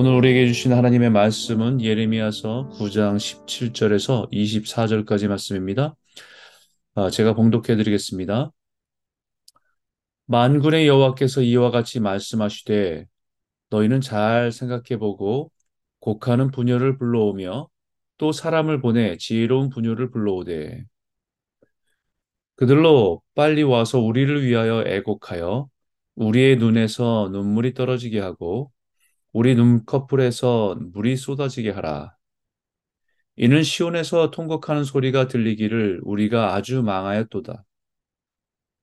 오늘 우리에게 주신 하나님의 말씀은 예레미야서 9장 17절에서 24절까지 말씀입니다. 아, 제가 봉독해 드리겠습니다. 만군의 여호와께서 이와 같이 말씀하시되 너희는 잘 생각해 보고 곡하는 부녀를 불러오며 또 사람을 보내 지혜로운 부녀를 불러오되 그들로 빨리 와서 우리를 위하여 애곡하여 우리의 눈에서 눈물이 떨어지게 하고 우리 눈꺼풀에서 물이 쏟아지게 하라. 이는 시온에서 통곡하는 소리가 들리기를 우리가 아주 망하였도다.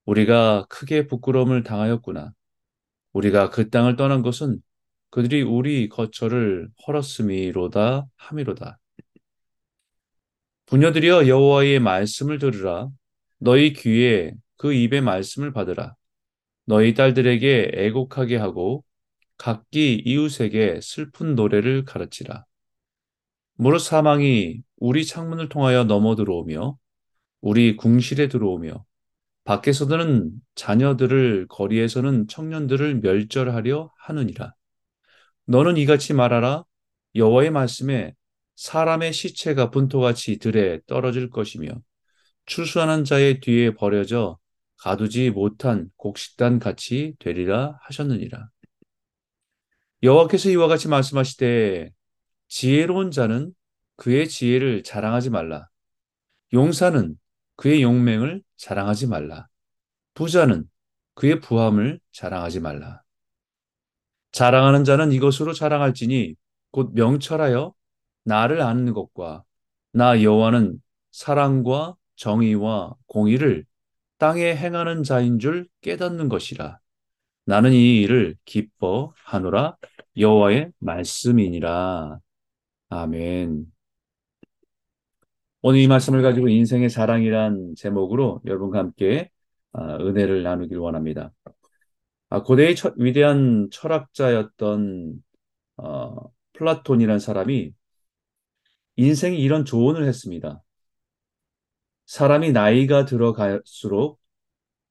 우리가 크게 부끄러움을 당하였구나. 우리가 그 땅을 떠난 것은 그들이 우리 거처를 헐었음이로다 함이로다. 부녀들이여 여호와의 말씀을 들으라. 너희 귀에 그 입의 말씀을 받으라. 너희 딸들에게 애곡하게 하고 각기 이웃에게 슬픈 노래를 가르치라. 무릇 사망이 우리 창문을 통하여 넘어 들어오며 우리 궁실에 들어오며 밖에서는 자녀들을 거리에서는 청년들을 멸절하려 하느니라. 너는 이같이 말하라. 여호와의 말씀에 사람의 시체가 분토같이 들에 떨어질 것이며 추수하는 자의 뒤에 버려져 가두지 못한 곡식단 같이 되리라 하셨느니라. 여호와께서 이와 같이 말씀하시되 지혜로운 자는 그의 지혜를 자랑하지 말라. 용사는 그의 용맹을 자랑하지 말라. 부자는 그의 부함을 자랑하지 말라. 자랑하는 자는 이것으로 자랑할지니 곧 명철하여 나를 아는 것과 나 여호와는 사랑과 정의와 공의를 땅에 행하는 자인 줄 깨닫는 것이라. 나는 이 일을 기뻐하노라 여호와의 말씀이니라. 아멘. 오늘 이 말씀을 가지고 인생의 자랑이란 제목으로 여러분과 함께 아, 은혜를 나누길 원합니다. 아, 고대의 처, 위대한 철학자였던 어, 플라톤이라는 사람이 인생에 이런 조언을 했습니다. 사람이 나이가 들어갈수록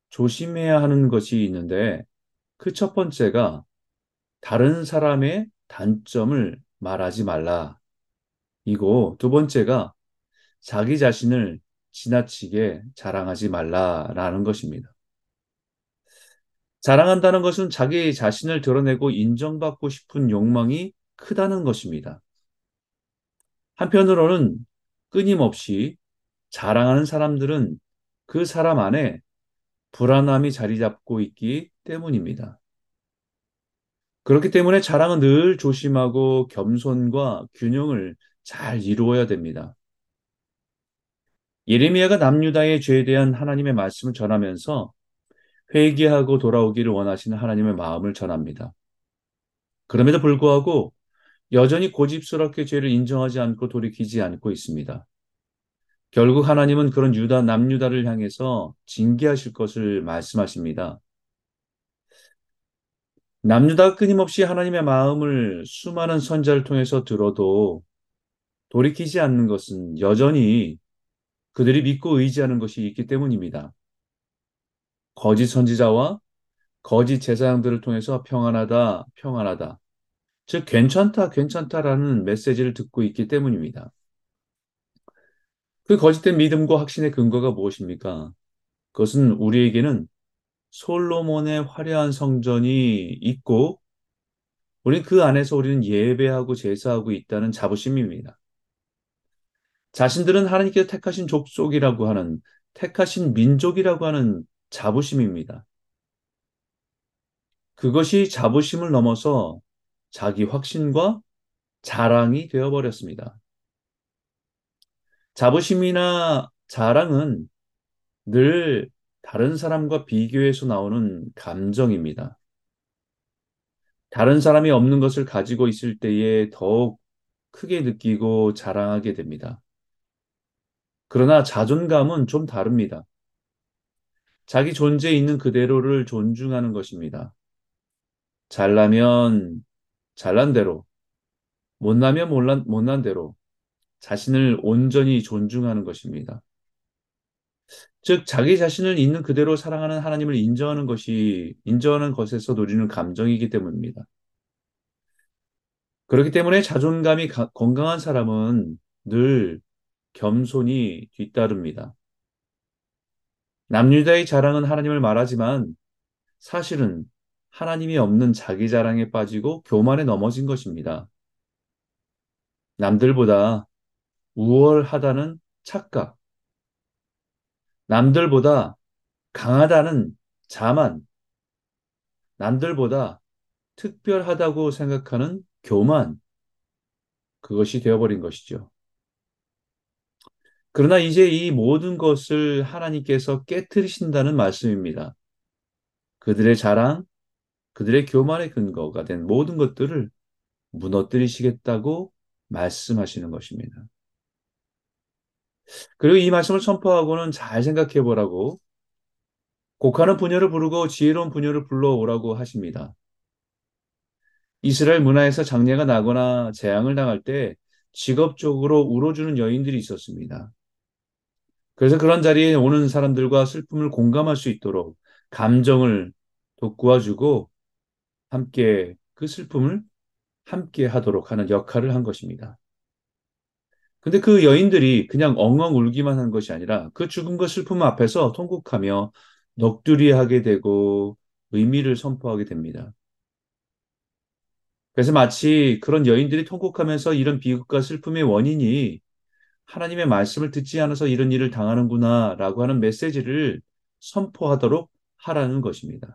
조심해야 하는 것이 있는데 그 첫 번째가 다른 사람의 단점을 말하지 말라. 이고 두 번째가 자기 자신을 지나치게 자랑하지 말라라는 것입니다. 자랑한다는 것은 자기 자신을 드러내고 인정받고 싶은 욕망이 크다는 것입니다. 한편으로는 끊임없이 자랑하는 사람들은 그 사람 안에 불안함이 자리 잡고 있기 때문입니다. 그렇기 때문에 자랑은 늘 조심하고 겸손과 균형을 잘 이루어야 됩니다. 예레미야가 남유다의 죄에 대한 하나님의 말씀을 전하면서 회개하고 돌아오기를 원하시는 하나님의 마음을 전합니다. 그럼에도 불구하고 여전히 고집스럽게 죄를 인정하지 않고 돌이키지 않고 있습니다. 결국 하나님은 그런 유다, 남유다를 향해서 징계하실 것을 말씀하십니다. 남유다가 끊임없이 하나님의 마음을 수많은 선자를 통해서 들어도 돌이키지 않는 것은 여전히 그들이 믿고 의지하는 것이 있기 때문입니다. 거짓 선지자와 거짓 제사장들을 통해서 평안하다, 평안하다. 즉, 괜찮다, 괜찮다라는 메시지를 듣고 있기 때문입니다. 그 거짓된 믿음과 확신의 근거가 무엇입니까? 그것은 우리에게는 솔로몬의 화려한 성전이 있고, 우리는 그 안에서 우리는 예배하고 제사하고 있다는 자부심입니다. 자신들은 하나님께서 택하신 족속이라고 하는, 택하신 민족이라고 하는 자부심입니다. 그것이 자부심을 넘어서 자기 확신과 자랑이 되어버렸습니다. 자부심이나 자랑은 늘 다른 사람과 비교해서 나오는 감정입니다. 다른 사람이 없는 것을 가지고 있을 때에 더욱 크게 느끼고 자랑하게 됩니다. 그러나 자존감은 좀 다릅니다. 자기 존재에 있는 그대로를 존중하는 것입니다. 잘나면 잘난 대로, 못나면 못난, 못난 대로, 자신을 온전히 존중하는 것입니다. 즉, 자기 자신을 있는 그대로 사랑하는 하나님을 인정하는 것이, 인정하는 것에서 누리는 감정이기 때문입니다. 그렇기 때문에 자존감이 가- 건강한 사람은 늘 겸손이 뒤따릅니다. 남유다의 자랑은 하나님을 말하지만 사실은 하나님이 없는 자기 자랑에 빠지고 교만에 넘어진 것입니다. 남들보다 우월하다는 착각, 남들보다 강하다는 자만, 남들보다 특별하다고 생각하는 교만, 그것이 되어버린 것이죠. 그러나 이제 이 모든 것을 하나님께서 깨뜨리신다는 말씀입니다. 그들의 자랑, 그들의 교만의 근거가 된 모든 것들을 무너뜨리시겠다고 말씀하시는 것입니다. 그리고 이 말씀을 선포하고는 잘 생각해 보라고 곡하는 부녀를 부르고 지혜로운 부녀를 불러오라고 하십니다. 이스라엘 문화에서 장례가 나거나 재앙을 당할 때 직업적으로 울어주는 여인들이 있었습니다. 그래서 그런 자리에 오는 사람들과 슬픔을 공감할 수 있도록 감정을 돋구어주고 함께 그 슬픔을 함께 하도록 하는 역할을 한 것입니다. 근데 그 여인들이 그냥 엉엉 울기만 한 것이 아니라 그 죽음과 슬픔 앞에서 통곡하며 넋두리하게 되고 의미를 선포하게 됩니다. 그래서 마치 그런 여인들이 통곡하면서 이런 비극과 슬픔의 원인이 하나님의 말씀을 듣지 않아서 이런 일을 당하는구나 라고 하는 메시지를 선포하도록 하라는 것입니다.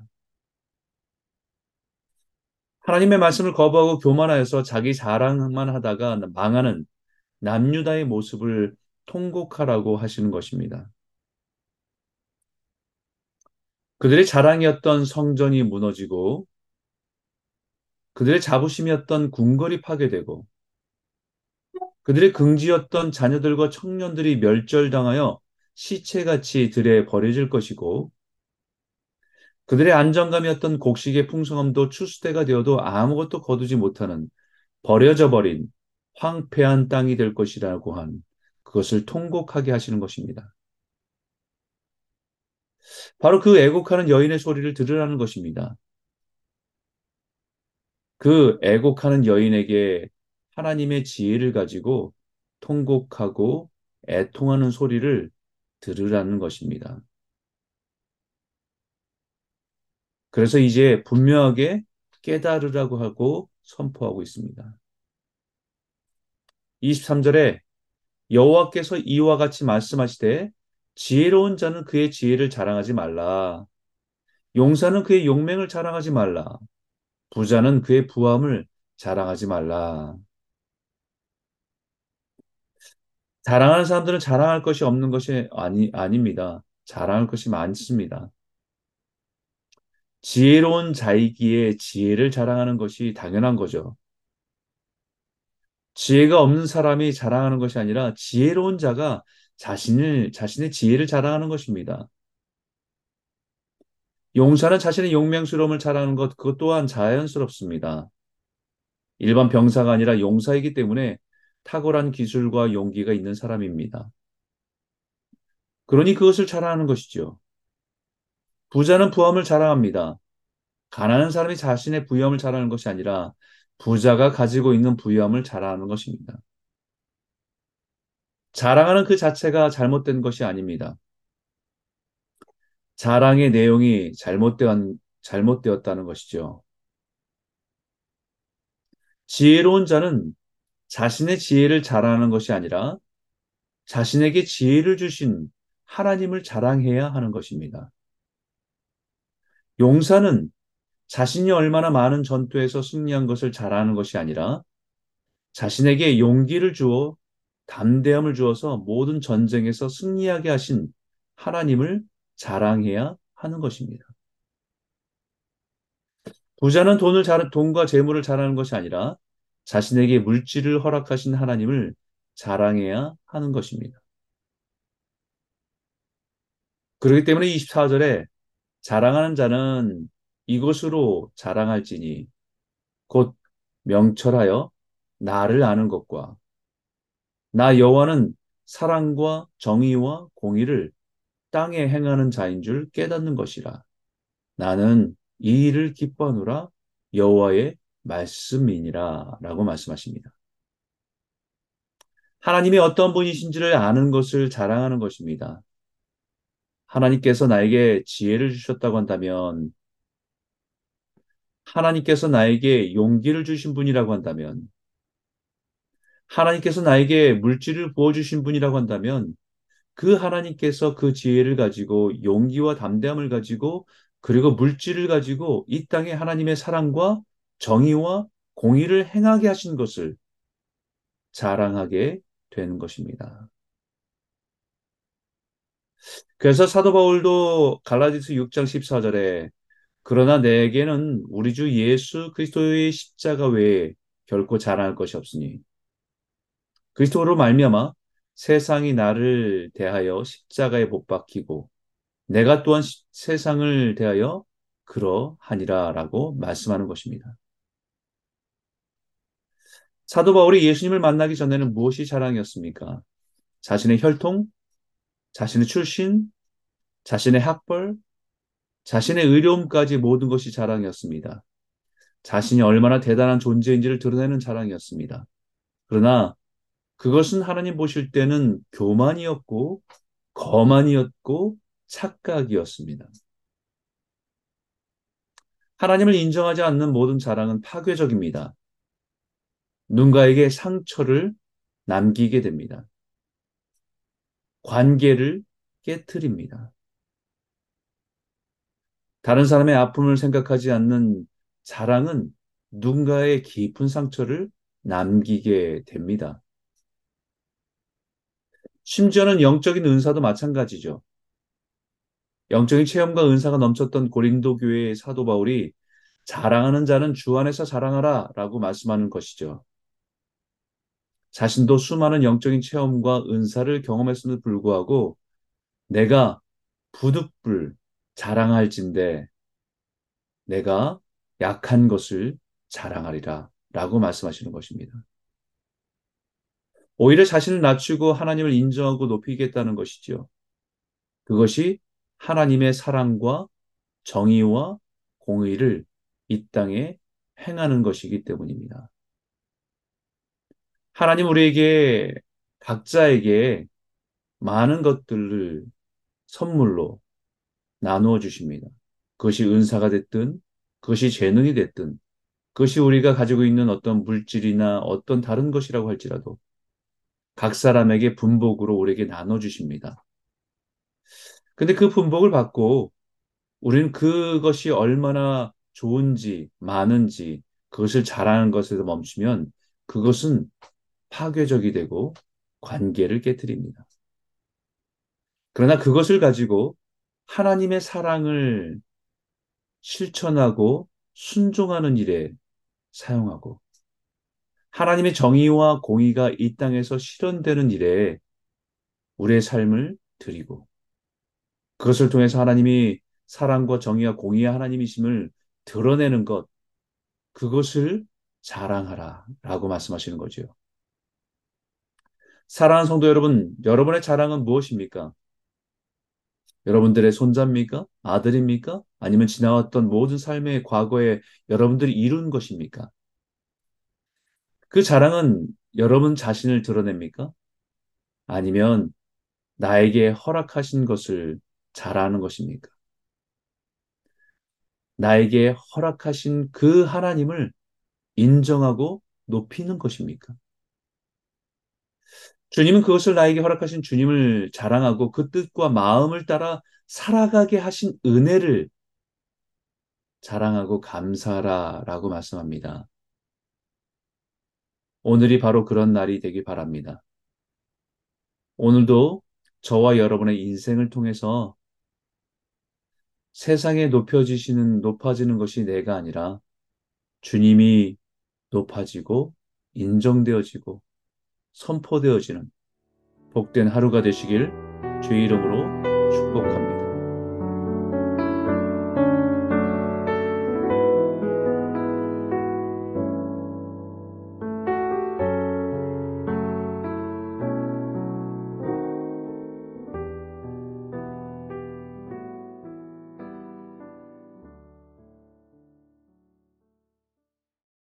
하나님의 말씀을 거부하고 교만하여서 자기 자랑만 하다가 망하는 남유다의 모습을 통곡하라고 하시는 것입니다. 그들의 자랑이었던 성전이 무너지고 그들의 자부심이었던 궁궐이 파괴되고 그들의 긍지였던 자녀들과 청년들이 멸절당하여 시체같이 들에 버려질 것이고 그들의 안정감이었던 곡식의 풍성함도 추수대가 되어도 아무것도 거두지 못하는 버려져 버린 황폐한 땅이 될 것이라고 한 그것을 통곡하게 하시는 것입니다. 바로 그 애곡하는 여인의 소리를 들으라는 것입니다. 그 애곡하는 여인에게 하나님의 지혜를 가지고 통곡하고 애통하는 소리를 들으라는 것입니다. 그래서 이제 분명하게 깨달으라고 하고 선포하고 있습니다. 23절에 여호와께서 이와 같이 말씀하시되 지혜로운 자는 그의 지혜를 자랑하지 말라. 용사는 그의 용맹을 자랑하지 말라. 부자는 그의 부함을 자랑하지 말라. 자랑하는 사람들은 자랑할 것이 없는 것이 아니, 아닙니다. 자랑할 것이 많습니다. 지혜로운 자이기에 지혜를 자랑하는 것이 당연한 거죠. 지혜가 없는 사람이 자랑하는 것이 아니라 지혜로운 자가 자신을, 자신의 지혜를 자랑하는 것입니다. 용사는 자신의 용맹스러움을 자랑하는 것, 그것 또한 자연스럽습니다. 일반 병사가 아니라 용사이기 때문에 탁월한 기술과 용기가 있는 사람입니다. 그러니 그것을 자랑하는 것이죠. 부자는 부함을 자랑합니다. 가난한 사람이 자신의 부함을 자랑하는 것이 아니라 부자가 가지고 있는 부함을 자랑하는 것입니다. 자랑하는 그 자체가 잘못된 것이 아닙니다. 자랑의 내용이 잘못된, 잘못되었다는 것이죠. 지혜로운 자는 자신의 지혜를 자랑하는 것이 아니라 자신에게 지혜를 주신 하나님을 자랑해야 하는 것입니다. 용사는 자신이 얼마나 많은 전투에서 승리한 것을 자랑하는 것이 아니라 자신에게 용기를 주어 담대함을 주어서 모든 전쟁에서 승리하게 하신 하나님을 자랑해야 하는 것입니다. 부자는 돈을 자, 돈과 재물을 자랑하는 것이 아니라 자신에게 물질을 허락하신 하나님을 자랑해야 하는 것입니다. 그렇기 때문에 24절에 자랑하는 자는 이것으로 자랑할지니 곧 명철하여 나를 아는 것과 나 여호와는 사랑과 정의와 공의를 땅에 행하는 자인 줄 깨닫는 것이라. 나는 이 일을 기뻐하노라 여호와의 말씀이니라 라고 말씀하십니다. 하나님이 어떤 분이신지를 아는 것을 자랑하는 것입니다. 하나님께서 나에게 지혜를 주셨다고 한다면, 하나님께서 나에게 용기를 주신 분이라고 한다면, 하나님께서 나에게 물질을 부어주신 분이라고 한다면, 그 하나님께서 그 지혜를 가지고 용기와 담대함을 가지고 그리고 물질을 가지고 이 땅에 하나님의 사랑과 정의와 공의를 행하게 하신 것을 자랑하게 되는 것입니다. 그래서 사도 바울도 갈라디스 6장 14절에 그러나 내게는 우리 주 예수 그리스도의 십자가 외에 결코 자랑할 것이 없으니 그리스도로 말미암아 세상이 나를 대하여 십자가에 못 박히고 내가 또한 세상을 대하여 그러하니라라고 말씀하는 것입니다. 사도 바울이 예수님을 만나기 전에는 무엇이 자랑이었습니까? 자신의 혈통, 자신의 출신, 자신의 학벌, 자신의 의로움까지 모든 것이 자랑이었습니다. 자신이 얼마나 대단한 존재인지를 드러내는 자랑이었습니다. 그러나 그것은 하나님 보실 때는 교만이었고 거만이었고 착각이었습니다. 하나님을 인정하지 않는 모든 자랑은 파괴적입니다. 누군가에게 상처를 남기게 됩니다. 관계를 깨뜨립니다. 다른 사람의 아픔을 생각하지 않는 자랑은 누군가의 깊은 상처를 남기게 됩니다. 심지어는 영적인 은사도 마찬가지죠. 영적인 체험과 은사가 넘쳤던 고린도 교회의 사도 바울이 자랑하는 자는 주 안에서 자랑하라 라고 말씀하는 것이죠. 자신도 수많은 영적인 체험과 은사를 경험했음에도 불구하고 내가 부득불 자랑할진데 내가 약한 것을 자랑하리라 라고 말씀하시는 것입니다. 오히려 자신을 낮추고 하나님을 인정하고 높이겠다는 것이지요. 그것이 하나님의 사랑과 정의와 공의를 이 땅에 행하는 것이기 때문입니다. 하나님 우리에게 각자에게 많은 것들을 선물로 나누어 주십니다. 그것이 은사가 됐든, 그것이 재능이 됐든, 그것이 우리가 가지고 있는 어떤 물질이나 어떤 다른 것이라고 할지라도 각 사람에게 분복으로 우리에게 나눠 주십니다. 근데 그 분복을 받고 우리는 그것이 얼마나 좋은지, 많은지, 그것을 잘하는 것에서 멈추면 그것은 파괴적이 되고 관계를 깨뜨립니다. 그러나 그것을 가지고 하나님의 사랑을 실천하고 순종하는 일에 사용하고 하나님의 정의와 공의가 이 땅에서 실현되는 일에 우리의 삶을 드리고 그것을 통해서 하나님이 사랑과 정의와 공의의 하나님이심을 드러내는 것 그것을 자랑하라 라고 말씀하시는 거죠. 사랑하는 성도 여러분, 여러분의 자랑은 무엇입니까? 여러분들의 손자입니까? 아들입니까? 아니면 지나왔던 모든 삶의 과거에 여러분들이 이룬 것입니까? 그 자랑은 여러분 자신을 드러냅니까? 아니면 나에게 허락하신 것을 자랑하는 것입니까? 나에게 허락하신 그 하나님을 인정하고 높이는 것입니까? 주님은 그것을 나에게 허락하신 주님을 자랑하고 그 뜻과 마음을 따라 살아가게 하신 은혜를 자랑하고 감사하라 라고 말씀합니다. 오늘이 바로 그런 날이 되길 바랍니다. 오늘도 저와 여러분의 인생을 통해서 세상에 높여지시는, 높아지는 것이 내가 아니라 주님이 높아지고 인정되어지고 선포되어지는 복된 하루가 되시길 주의 이름으로 축복합니다.